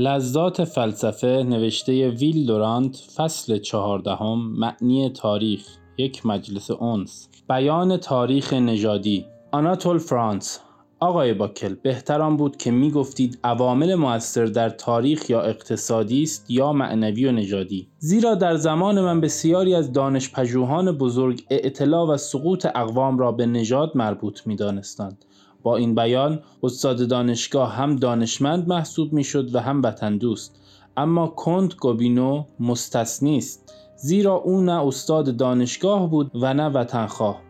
لذات فلسفه نوشته ویل دورانت فصل چهاردهم معنی تاریخ یک مجلس اونس بیان تاریخ نژادی. آناتول فرانس. آقای باکل بهتران بود که می گفتید عوامل مؤثر در تاریخ یا اقتصادی است یا معنوی و نژادی. زیرا در زمان من بسیاری از دانش پژوهان بزرگ اعتلا و سقوط اقوام را به نژاد مربوط می دانستند. با این بیان استاد دانشگاه هم دانشمند محسوب می شد و هم وطن دوست. اما کنت گوبینو مستثنی است زیرا او نه استاد دانشگاه بود و نه وطنخواه.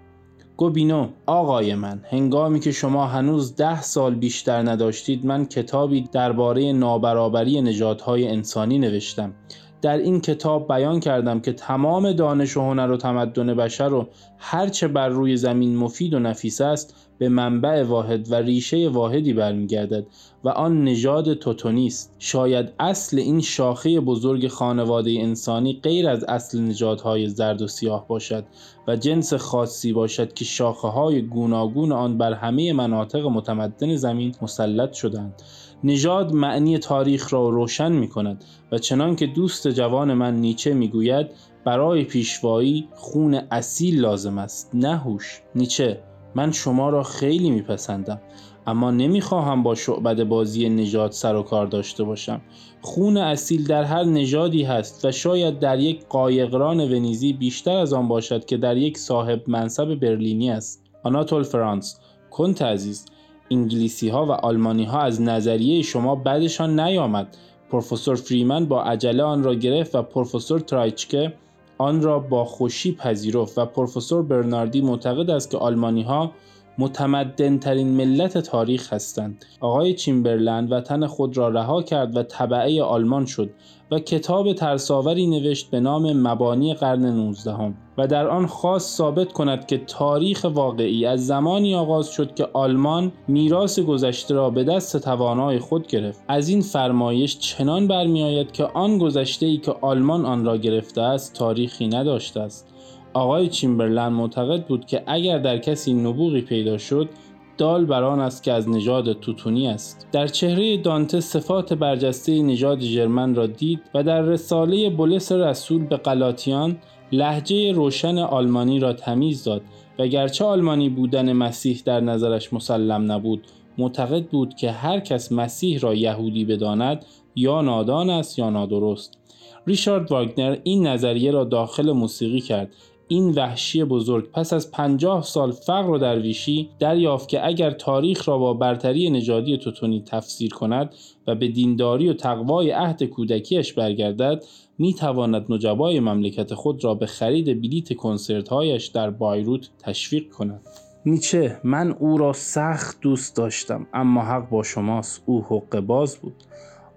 گوبینو آقای من هنگامی که شما هنوز ده سال بیشتر نداشتید من کتابی درباره نابرابری نژادهای انسانی نوشتم. در این کتاب بیان کردم که تمام دانش و هنر و تمدن بشر و هرچه بر روی زمین مفید و نفیس است به منبع واحد و ریشه واحدی برمیگردد و آن نژاد توتونی است. شاید اصل این شاخه بزرگ خانواده انسانی غیر از اصل نژادهای زرد و سیاه باشد و جنس خاصی باشد که شاخه های گوناگون آن بر همه مناطق متمدن زمین مسلط شدند. نژاد معنی تاریخ را روشن می کند و چنان که دوست جوان من نیچه می گوید برای پیشوایی خون اصیل لازم است نه هوش. نیچه من شما را خیلی میپسندم اما نمی‌خواهم با شعبد بازی نژاد سر و کار داشته باشم. خون اصیل در هر نژادی هست و شاید در یک قایقران ونیزی بیشتر از آن باشد که در یک صاحب منصب برلینی است. آناتول فرانس کنت عزیز انگلیسی ها و آلمانی ها از نظریه شما بعدشان نیامد. پروفسور فریمن با عجله آن را گرفت و پروفسور ترایچکه آن را با خوشی پذیرفت و پروفسور برناردی معتقد است که آلمانی ها متمدن ترین ملت تاریخ هستند. آقای چیمبرلند وطن خود را رها کرد و طبعه آلمان شد و کتاب ترساوری نوشت به نام مبانی قرن 19 و در آن خواست ثابت کند که تاریخ واقعی از زمانی آغاز شد که آلمان میراث گذشته را به دست توانای خود گرفت از این فرمایش چنان برمیآید که آن گذشته ای که آلمان آن را گرفته است تاریخی نداشته است آقای چیمبرلند معتقد بود که اگر در کسی نبوغی پیدا شد دال بر آن است که از نژاد توتونی است. در چهره دانته صفات برجسته نژاد ژرمن را دید و در رساله بولس رسول به قلاتیان لحجه روشن آلمانی را تمیز داد و گرچه آلمانی بودن مسیح در نظرش مسلم نبود معتقد بود که هر کس مسیح را یهودی بداند یا نادان است یا نادرست. ریشارد واگنر این نظریه را داخل موسیقی کرد این وحشی بزرگ پس از پنجاه سال فقر و درویشی دریافت که اگر تاریخ را با برتری نژادی توتونی تفسیر کند و به دینداری و تقوای عهد کودکیش برگردد می تواند نجبای مملکت خود را به خرید بلیت کنسرت هایش در بایروت تشویق کند. نیچه من او را سخت دوست داشتم اما حق با شماست او حق باز بود.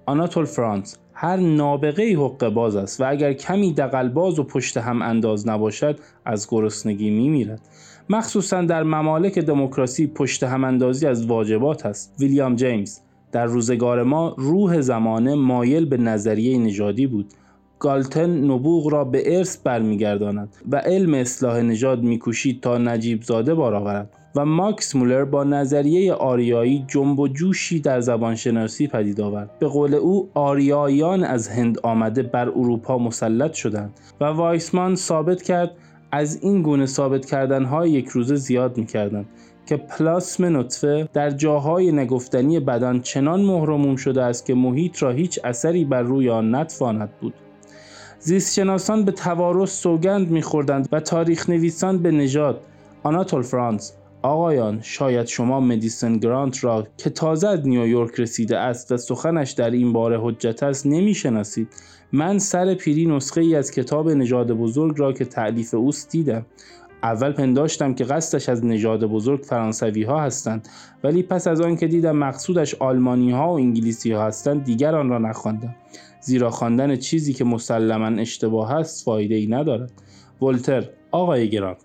آناتول فرانس هر نابغه حق باز است و اگر کمی باز و پشت هم انداز نباشد از گرسنگی می میرد. مخصوصا در ممالک دموکراسی پشت هم اندازی از واجبات است. ویلیام جیمز در روزگار ما روح زمانه مایل به نظریه نژادی بود گالتن نبوغ را به ارث برمیگرداند و علم اصلاح نژاد میکوشید تا نجیب زاده بار آورد و ماکس مولر با نظریه آریایی جنب و جوشی در زبانشناسی پدید آورد. به قول او آریاییان از هند آمده بر اروپا مسلط شدند و وایسمان ثابت کرد از این گونه ثابت کردن های یک روزه زیاد می کردن که پلاسم نطفه در جاهای نگفتنی بدن چنان مهرموم شده است که محیط را هیچ اثری بر روی آن نتواند بود. زیستشناسان به توارث سوگند میخوردند و تاریخ نویسان به نژاد. آناتول فرانس آقایان شاید شما مدیسن گرانت را که تازه از نیویورک رسیده است و سخنش در این باره حجت است نمی‌شناسید. من سر پیری نسخه ای از کتاب نژاد بزرگ را که تعلیف اوست دیدم. اول پنداشتم که قصدش از نژاد بزرگ فرانسوی ها هستند ولی پس از آن که دیدم مقصودش آلمانی ها و انگلیسی ها هستند دیگر آن را نخواندم. زیرا خواندن چیزی که مسلما اشتباه است فایده ای ندارد. ولتر آقای گرانت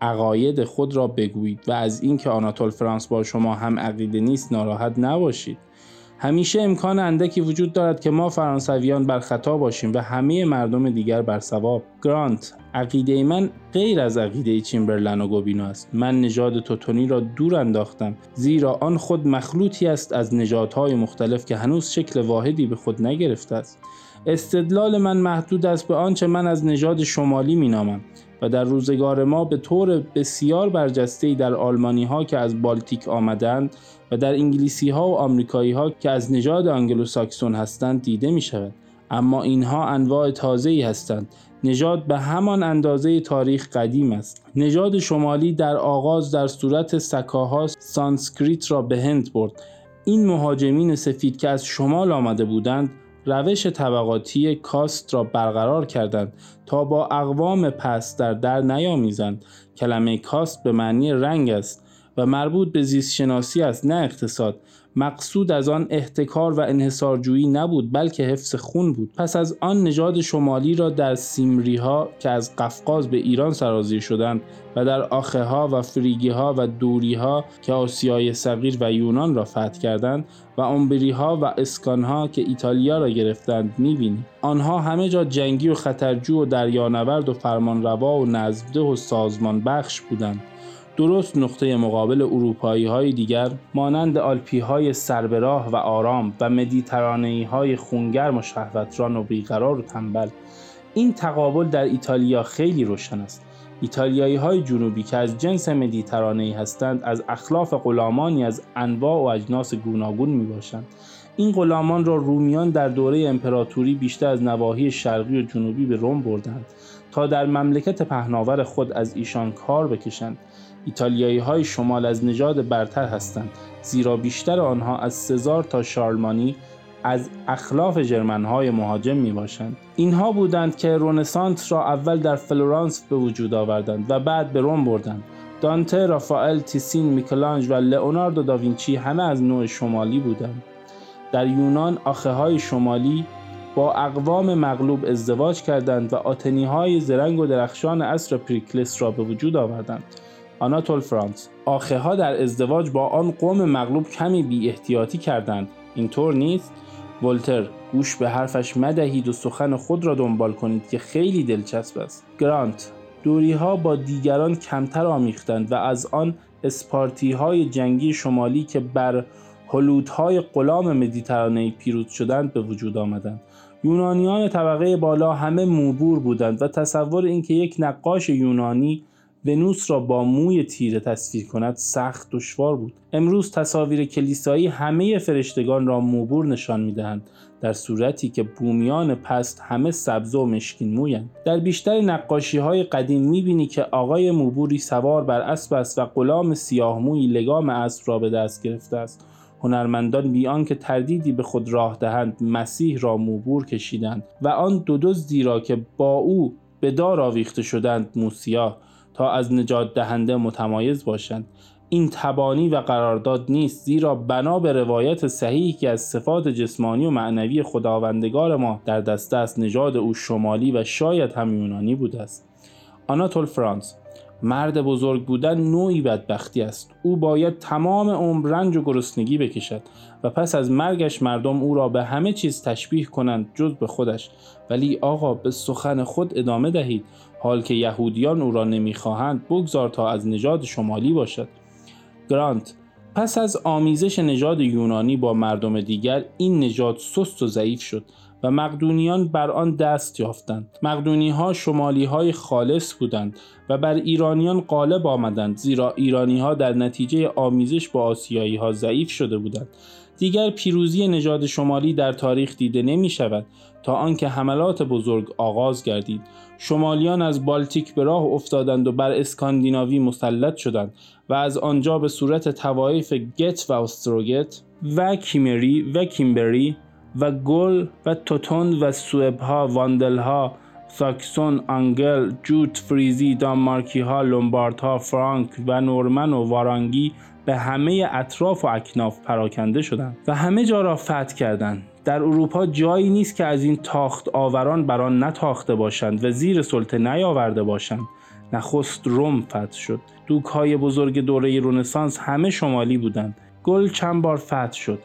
عقاید خود را بگویید و از اینکه آناتول فرانس با شما هم عقیده نیست ناراحت نباشید. همیشه امکان اندکی وجود دارد که ما فرانسویان بر خطا باشیم و همه مردم دیگر بر ثواب. گرانت عقیده من غیر از عقیده چیمبرلن و گوبینو است. من نژاد توتونی را دور انداختم زیرا آن خود مخلوطی است از نژادهای مختلف که هنوز شکل واحدی به خود نگرفته است. استدلال من محدود است به آنچه من از نژاد شمالی مینامم. و در روزگار ما به طور بسیار برجسته در آلمانی ها که از بالتیک آمدند و در انگلیسی ها و آمریکایی ها که از نژاد آنگلوساکسون هستند دیده می شود اما اینها انواع تازه ای هستند. نژاد به همان اندازه تاریخ قدیم است. نژاد شمالی در آغاز در صورت سکاها سانسکریت را به هند برد. این مهاجمین سفید که از شمال آمده بودند روش طبقاتی کاست را برقرار کردند تا با اقوام پست‌تر در نیامیزند. کلمه کاست به معنی رنگ است و مربوط به زیست شناسی است نه اقتصاد. مقصود از آن احتکار و انحصارجویی نبود بلکه حفظ خون بود. پس از آن نژاد شمالی را در سیمری ها که از قفقاز به ایران سرازیر شدند و در آخه و فریگی ها و دوری ها که آسیای صغیر و یونان را فتح کردند و امبری ها و اسکان ها که ایتالیا را گرفتند می‌بینیم. آنها همه جا جنگی و خطرجو و دریانورد و فرمانروا و نزده و سازمان بخش بودند. درست نقطه مقابل اروپایی های دیگر مانند آلپی های سربراه و آرام و مدیترانهی های خونگرم و شهوتران و بیقرار و تنبل. این تقابل در ایتالیا خیلی روشن است. ایتالیایی های جنوبی که از جنس مدیترانهی هستند از اخلاف غلامانی از انواع و اجناس گوناگون می باشند این غلامان را رومیان در دوره امپراتوری بیشتر از نواحی شرقی و جنوبی به روم بردند تا در مملکت پهناور خود از ایشان کار بکشند. ایتالیایی های شمال از نژاد برتر هستند زیرا بیشتر آنها از سزار تا شارلمانی از اخلاف جرمن های مهاجم می باشند. اینها بودند که رونسانس را اول در فلورانس به وجود آوردند و بعد به روم بردند. دانته، رافائل، تیسین، میکلانج و لئوناردو داوینچی همه از نوع شمالی بودند. در یونان آخه های شمالی با اقوام مغلوب ازدواج کردند و آتنی های زرنگ و درخشان اصر پریکلس را به وجود آوردند. آناتول فرانس آخه ها در ازدواج با آن قوم مغلوب کمی بی احتیاطی کردند. اینطور نیست. ولتر گوش به حرفش مدهید و سخن خود را دنبال کنید که خیلی دلچسب است. گرانت دوری ها با دیگران کمتر آمیختند و از آن اسپارتی های جنگی شمالی که بر های غلام مدیترانه پیروز شدند به وجود آمدند. یونانیان طبقه بالا همه موبور بودند و تصور اینکه یک نقاش یونانی ونوس را با موی تیره تصویر کند سخت دشوار بود. امروز تصاویر کلیسایی همه فرشتگان را موبور نشان می‌دهند در صورتی که بومیان پست همه سبز و مشکین مویند. در بیشتر نقاشی های قدیم می‌بینی که آقای موبوری سوار بر اسب است و غلام سیاه موی لگام اسب را به دست گرفته است. هنرمندان بیان که تردیدی به خود راه دهند مسیح را موبور کشیدند و آن دو دزدی را که با او به دار آویخته شدند موسیا تا از نجات دهنده متمایز باشند. این تبانی و قرارداد نیست زیرا بنا به روایت صحیحی که از صفات جسمانی و معنوی خداوندگار ما در دست است نژاد او شمالی و شاید هم یونانی بوده است. آناتول فرانس مرد بزرگ بودن نوعی بدبختی است. او باید تمام عمر رنج و گرسنگی بکشد و پس از مرگش مردم او را به همه چیز تشبیه کنند جز به خودش. ولی آقا به سخن خود ادامه دهید. حال که یهودیان او را نمی‌خواهند بگذار تا از نژاد شمالی باشد. گرانت پس از آمیزش نژاد یونانی با مردم دیگر این نژاد سست و ضعیف شد و مقدونیان بر آن دست یافتند. مقدونی ها شمالی های خالص بودند و بر ایرانیان غالب آمدند زیرا ایرانی ها در نتیجه آمیزش با آسیایی ها ضعیف شده بودند. دیگر پیروزی نژاد شمالی در تاریخ دیده نمی شود تا آنکه حملات بزرگ آغاز گردید. شمالیان از بالتیک به راه افتادند و بر اسکاندیناوی مسلط شدند و از آنجا به صورت طوایف گت و استروگت و کیمری و کیمبری و گل و توتون و سوبها واندلها ساکسون آنگل جوت فریزی دانمارکی ها لومبارد ها فرانک و نورمن و وارانگی به همه اطراف و اکناف پراکنده شدند و همه جا را فتح کردند. در اروپا جایی نیست که از این تاخت آوران بر آن نتاخته باشند و زیر سلطه نیاورده باشند. نخست روم فتح شد. دوک های بزرگ دوره رونسانس همه شمالی بودند. گل چند بار فتح شد.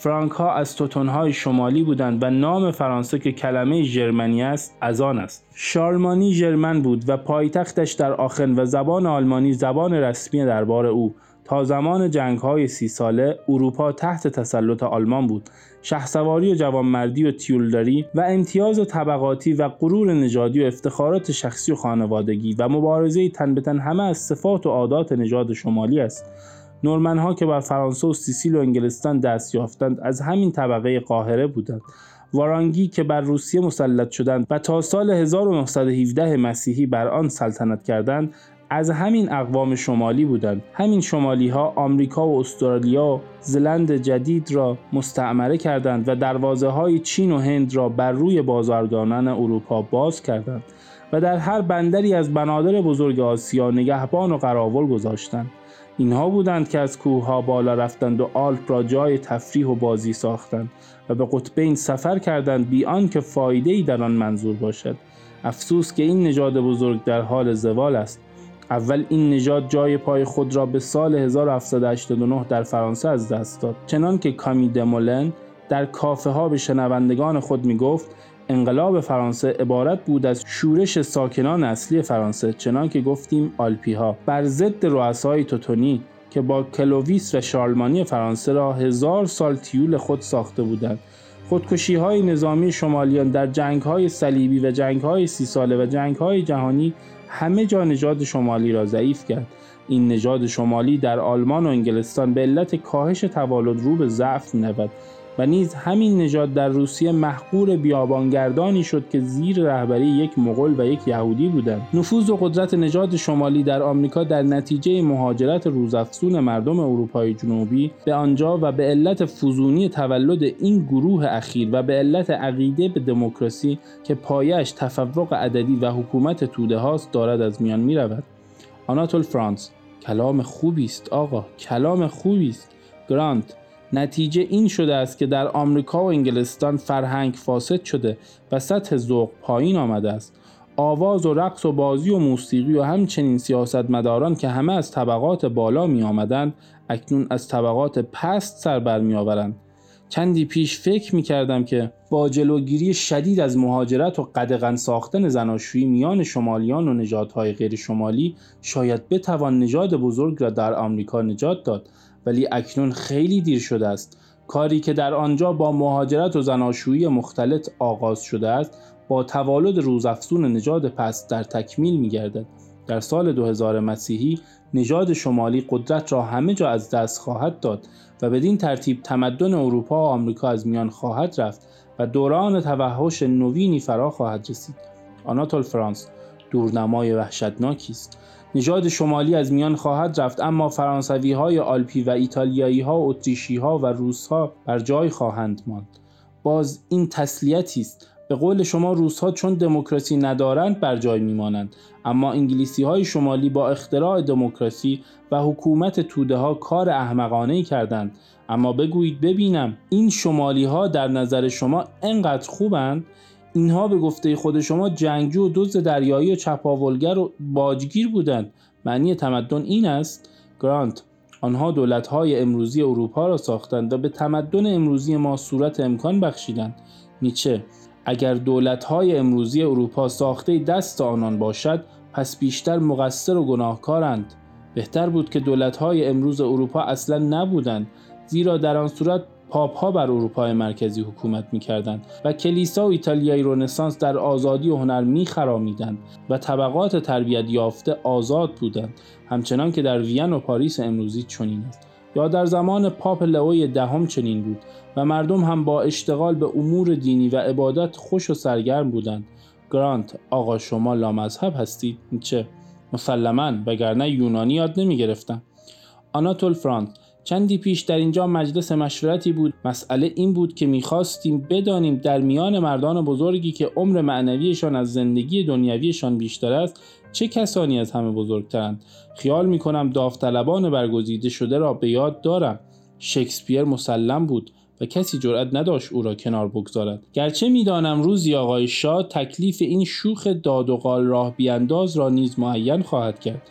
فرانک ها از توتون های شمالی بودند و نام فرانسه که کلمه ژرمنی است از آن است. شارلمانی ژرمن بود و پایتختش در آخن و زبان آلمانی زبان رسمی دربار او. تا زمان جنگ های سی ساله اروپا تحت تسلط آلمان بود. شهسواری و جوانمردی و تیولداری و امتیاز طبقاتی و غرور نژادی و افتخارات شخصی و خانوادگی و مبارزه تن به تن همه از صفات و عادات نژاد شمالی است. نورمن ها که بر فرانسه و سیسیل و انگلستان دست یافتند از همین طبقه قاهره بودند. وارانگی که بر روسیه مسلط شدند و تا سال 1917 مسیحی بر آن سلطنت کردند از همین اقوام شمالی بودند. همین شمالی ها آمریکا و استرالیا زلند جدید را مستعمره کردند و دروازه های چین و هند را بر روی بازارگانان اروپا باز کردند و در هر بندری از بنادر بزرگ آسیا نگهبان و قراول گذاشتند. اینها بودند که از کوه ها بالا رفتند و آلپ را جای تفریح و بازی ساختند و به قطبین سفر کردند بی آنکه فایده ای در آن منظور باشد. افسوس که این نژاد بزرگ در حال زوال است. اول این نژاد جای پای خود را به سال 1789 در فرانسه از دست داد. چنان که کامی دمولن در کافه ها به شنوندگان خود می گفت انقلاب فرانسه عبارت بود از شورش ساکنان اصلی فرانسه چنان که گفتیم آلپی ها بر ضد رؤسای توتونی که با کلوویس و شارلمانی فرانسه را هزار سال تیول خود ساخته بودند. خودکشی های نظامی شمالیان در جنگ های صلیبی و جنگ های سی ساله و جنگ های جهانی همه جا نژاد شمالی را ضعیف کرد. این نژاد شمالی در آلمان و انگلستان به علت کاهش توالد رو به ضعف می‌رود. و نیز همین نژاد در روسیه محقور بیابانگردانی شد که زیر رهبری یک مغول و یک یهودی بودند نفوذ و قدرت نژاد شمالی در آمریکا در نتیجه مهاجرت روزافزون مردم اروپای جنوبی به آنجا و به علت فزونی تولد این گروه اخیر و به علت عقیده به دموکراسی که پایش تفوق عددی و حکومت توده هاست دارد از میان می رود. آناتول فرانس کلام خوبی است آقا کلام خوبی است گرانت نتیجه این شده است که در آمریکا و انگلستان فرهنگ فاسد شده و سطح ذوق پایین آمده است. آواز و رقص و بازی و موسیقی و همچنین سیاستمداران که همه از طبقات بالا می آمدند اکنون از طبقات پست سر بر می آورند. چندی پیش فکر می کردم که با جلوگیری شدید از مهاجرت و قدغن ساختن زناشویی میان شمالیان و نژادهای غیر شمالی شاید بتوان نژاد بزرگ را در آمریکا نجات داد. ولی اکنون خیلی دیر شده است کاری که در آنجا با مهاجرت و زناشویی مختلط آغاز شده است با توالد روزافزون نژاد پست در تکمیل می گردد. در سال 2000 مسیحی نژاد شمالی قدرت را همه جا از دست خواهد داد و بدین ترتیب تمدن اروپا و آمریکا از میان خواهد رفت و دوران توحش نوینی فرا خواهد رسید. آناتول فرانس دورنمای وحشتناکی است نژاد شمالی از میان خواهد رفت اما فرانسوی های آلپی و ایتالیایی ها اتریشی ها و روس ها بر جای خواهند ماند. باز این تسلیتی است. به قول شما روس ها چون دموکراسی ندارند بر جای میمانند. اما انگلیسی های شمالی با اختراع دموکراسی و حکومت توده ها کار احمقانه ای کردند. اما بگویید ببینم این شمالی ها در نظر شما انقدر خوبند؟ اینها به گفته خود شما جنگجو و دزد دریایی و چپاولگر و باجگیر بودند. معنی تمدن این است گرانت آنها دولت‌های امروزی اروپا را ساختند و به تمدن امروزی ما صورت امکان بخشیدند. نیچه اگر دولت‌های امروزی اروپا ساخته دست آنان باشد پس بیشتر مقصر و گناهکارند. بهتر بود که دولت‌های امروز اروپا اصلا نبودند زیرا در آن صورت پاپ ها بر اروپای مرکزی حکومت می کردند و کلیسا و ایتالیای رونسانس در آزادی و هنر می خرامیدند و طبقات تربیت یافته آزاد بودند همچنان که در وین و پاریس امروزی چنین است. یا در زمان پاپ لئوی دهم چنین بود و مردم هم با اشتغال به امور دینی و عبادت خوش و سرگرم بودند. گرانت آقا شما لامذهب هستید؟ چه؟ مسلما وگرنه یونانی یاد نمی گرفتم آناتول فرانس چندی پیش در اینجا مجلس مشورتی بود. مسئله این بود که می‌خواستیم بدانیم در میان مردان بزرگی که عمر معنویشان از زندگی دنیویشان بیشتر است چه کسانی از همه بزرگترند؟ خیال می‌کنم داوطلبان برگزیده شده را به یاد دارم. شکسپیر مسلم بود و کسی جرأت نداشت او را کنار بگذارد. گرچه می‌دانم روزی آقای شاه تکلیف این شوخ داد و قال راه بیانداز را نیز معین خواهد کرد.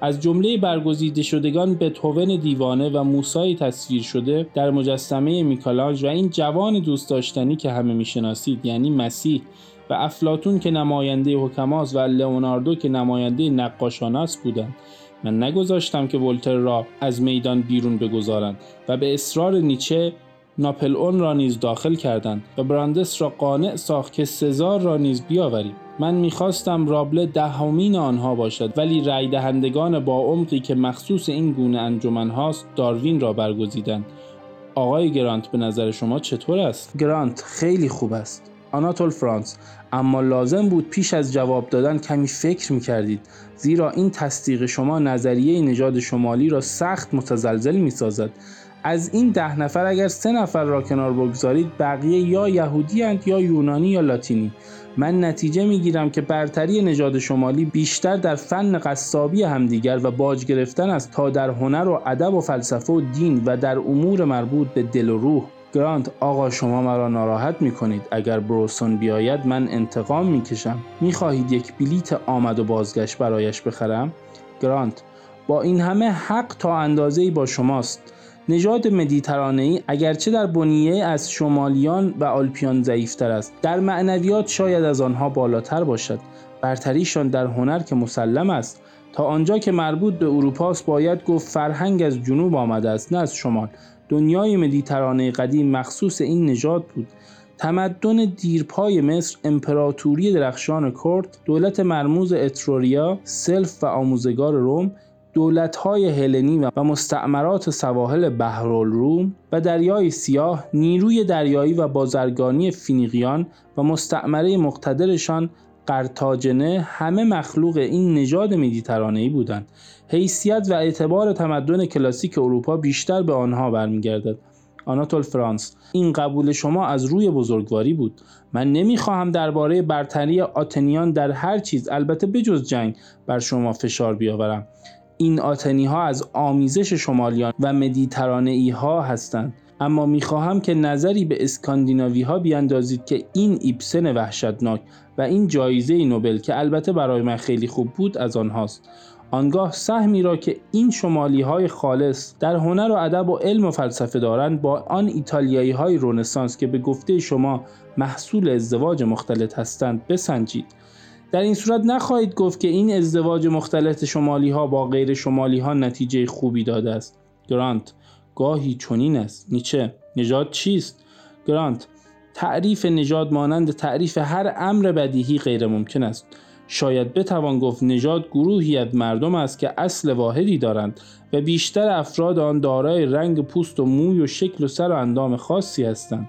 از جمله برگزیده شدگان به توون دیوانه و موسای تصویر شده در مجسمه میکالانج و این جوان دوست داشتنی که همه می‌شناسید یعنی مسیح و افلاتون که نماینده حکماست و لئوناردو که نماینده نقاشان است بودند. من نگذاشتم که ولتر را از میدان بیرون بگذارند و به اصرار نیچه ناپل اون را نیز داخل کردند و براندس را قانع ساخت که سزار را نیز بیاوریم. من می‌خواستم رابله دهمین آنها باشد ولی رای دهندگان با عمقی که مخصوص این گونه انجمن هاست داروین را برگزیدند. آقای گرانت به نظر شما چطور است؟ گرانت خیلی خوب است. آناتول فرانس اما لازم بود پیش از جواب دادن کمی فکر می کردید زیرا این تصدیق شما نظریه نژاد شمالی را سخت متزلزل می سازد از این ده نفر اگر سه نفر را کنار بگذارید بقیه یا یهودی یا یونانی یا لاتینی. من نتیجه می گیرم که برتری نژاد شمالی بیشتر در فن قصابی همدیگر و باج گرفتن است تا در هنر و ادب و فلسفه و دین و در امور مربوط به دل و روح. گرانت آقا شما مرا ناراحت می کنید اگر بروسون بیاید من انتقام می کشم می خواهید یک بلیت آمد و بازگشت برایش بخرم؟ گرانت با این همه حق تا اندازه با شماست. نژاد مدیترانه‌ای اگرچه در بنیه از شمالیان و آلپیان ضعیفتر است در معنویات شاید از آنها بالاتر باشد. برتریشان در هنر که مسلم است. تا آنجا که مربوط به اروپاست باید گفت فرهنگ از جنوب آمده است نه از شمال. دنیای مدیترانه قدیم مخصوص این نژاد بود. تمدن دیرپای مصر امپراتوری درخشان کرد دولت مرموز اتروریا سلف و آموزگار روم دولت‌های هلنی و مستعمرات سواحل بحرالروم و دریای سیاه نیروی دریایی و بازرگانی فینیقیان و مستعمره مقتدرشان قرتاجنه همه مخلوق این نژاد مدیترانه‌ای بودند. حیثیت و اعتبار تمدن کلاسیک اروپا بیشتر به آنها برمیگردد. آناتول فرانس این قبول شما از روی بزرگواری بود. من نمی‌خواهم درباره برتری آتنیان در هر چیز البته بجز جنگ بر شما فشار بیاورم. این آتنی ها از آمیزش شمالیان و مدیترانه ای ها هستند. اما می‌خواهم که نظری به اسکاندیناوی ها بیاندازید که این ایپسن وحشتناک و این جایزه نوبل که البته برای من خیلی خوب بود از آنهاست. آنگاه سهمی را که این شمالی های خالص در هنر و ادب و علم و فلسفه دارند با آن ایتالیایی های رونسانس که به گفته شما محصول ازدواج مختلط هستند بسنجید. در این صورت نخواهید گفت که این ازدواج مختلط شمالی ها با غیر شمالی ها نتیجه خوبی داده است. گرانت گاهی چنین است. نیچه نژاد چیست؟ گرانت تعریف نژاد مانند تعریف هر امر بدیهی غیر ممکن است. شاید بتوان گفت نژاد گروهی از مردم است که اصل واحدی دارند و بیشتر افراد آن دارای رنگ پوست و موی و شکل و سر و اندام خاصی هستند.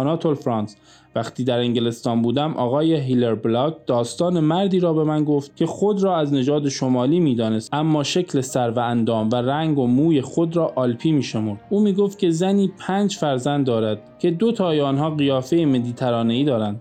آناتول فرانس. وقتی در انگلستان بودم آقای هیلر بلاک داستان مردی را به من گفت که خود را از نژاد شمالی می‌دانست اما شکل سر و اندام و رنگ و موی خود را آلپی میشمرد. او می‌گفت که زنی پنج فرزند دارد که دو تای آنها قیافه مدیترانه‌ای دارند.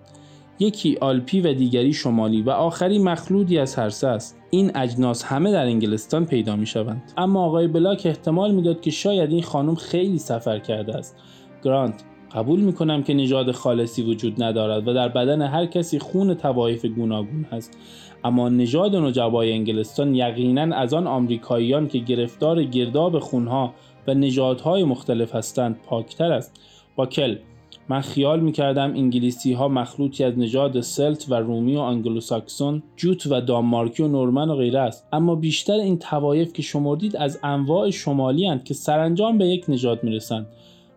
یکی آلپی و دیگری شمالی و آخری مخلوطی از هر سه است. این اجناس همه در انگلستان پیدا می شوند اما آقای بلاک احتمال می‌داد که شاید این خانم خیلی سفر کرده است. گرانت قبول می کنم که نژاد خالصی وجود ندارد و در بدن هر کسی خون طوایف گوناگون هست. اما نژاد نجبای انگلستان یقینا از آن آمریکاییان که گرفتار گرداب خونها و نژادهای مختلف هستند پاکتر است. باکل من خیال می‌کردم انگلیسی ها مخلوطی از نژاد سلت و رومی و آنگلوساکسون جوت و دانمارکی و نورمن و غیره است. اما بیشتر این طوایف که شمردید از انواع شمالی هستند که سرانجام به یک نژاد می‌رسند.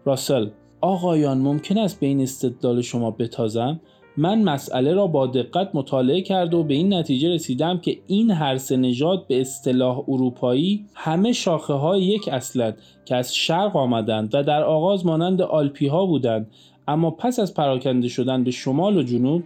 راسل آقایان ممکن است به این استدلال شما بتازم؟ من مسئله را با دقت مطالعه کرده و به این نتیجه رسیدم که این هر سه نژاد به اصطلاح اروپایی همه شاخه های یک اصلند که از شرق آمدند و در آغاز مانند آلپی ها بودند اما پس از پراکنده شدن به شمال و جنوب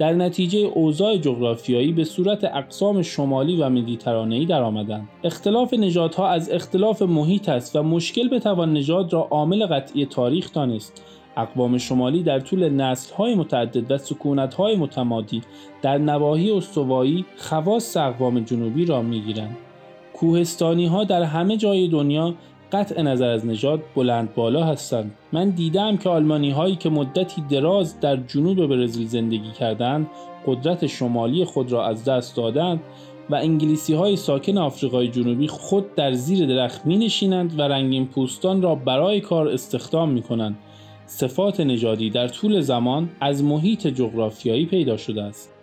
در نتیجه اوضاع جغرافیایی به صورت اقسام شمالی و مدیترانه‌ای درآمدند. اختلاف نژادها از اختلاف محیط است و مشکل بتوان نژاد را عامل قطعی تاریخ دانست. اقوام شمالی در طول نسل‌های متعدد و سکونت‌های متمادی در نواحی استوایی خواص اقوام جنوبی را می‌گیرند. کوهستانی ها در همه جای دنیا قطع نظر از نژاد بلند بالا هستند من دیدم که آلمانی هایی که مدتی دراز در جنوب برزیل زندگی کردند قدرت شمالی خود را از دست دادند و انگلیسی های ساکن آفریقای جنوبی خود در زیر درخت می نشینند و رنگین پوستان را برای کار استخدام می کنند. صفات نژادی در طول زمان از محیط جغرافیایی پیدا شده است.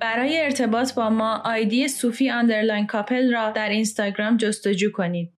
برای ارتباط با ما آیدی صوفی underline couple را در اینستاگرام جستجو کنید.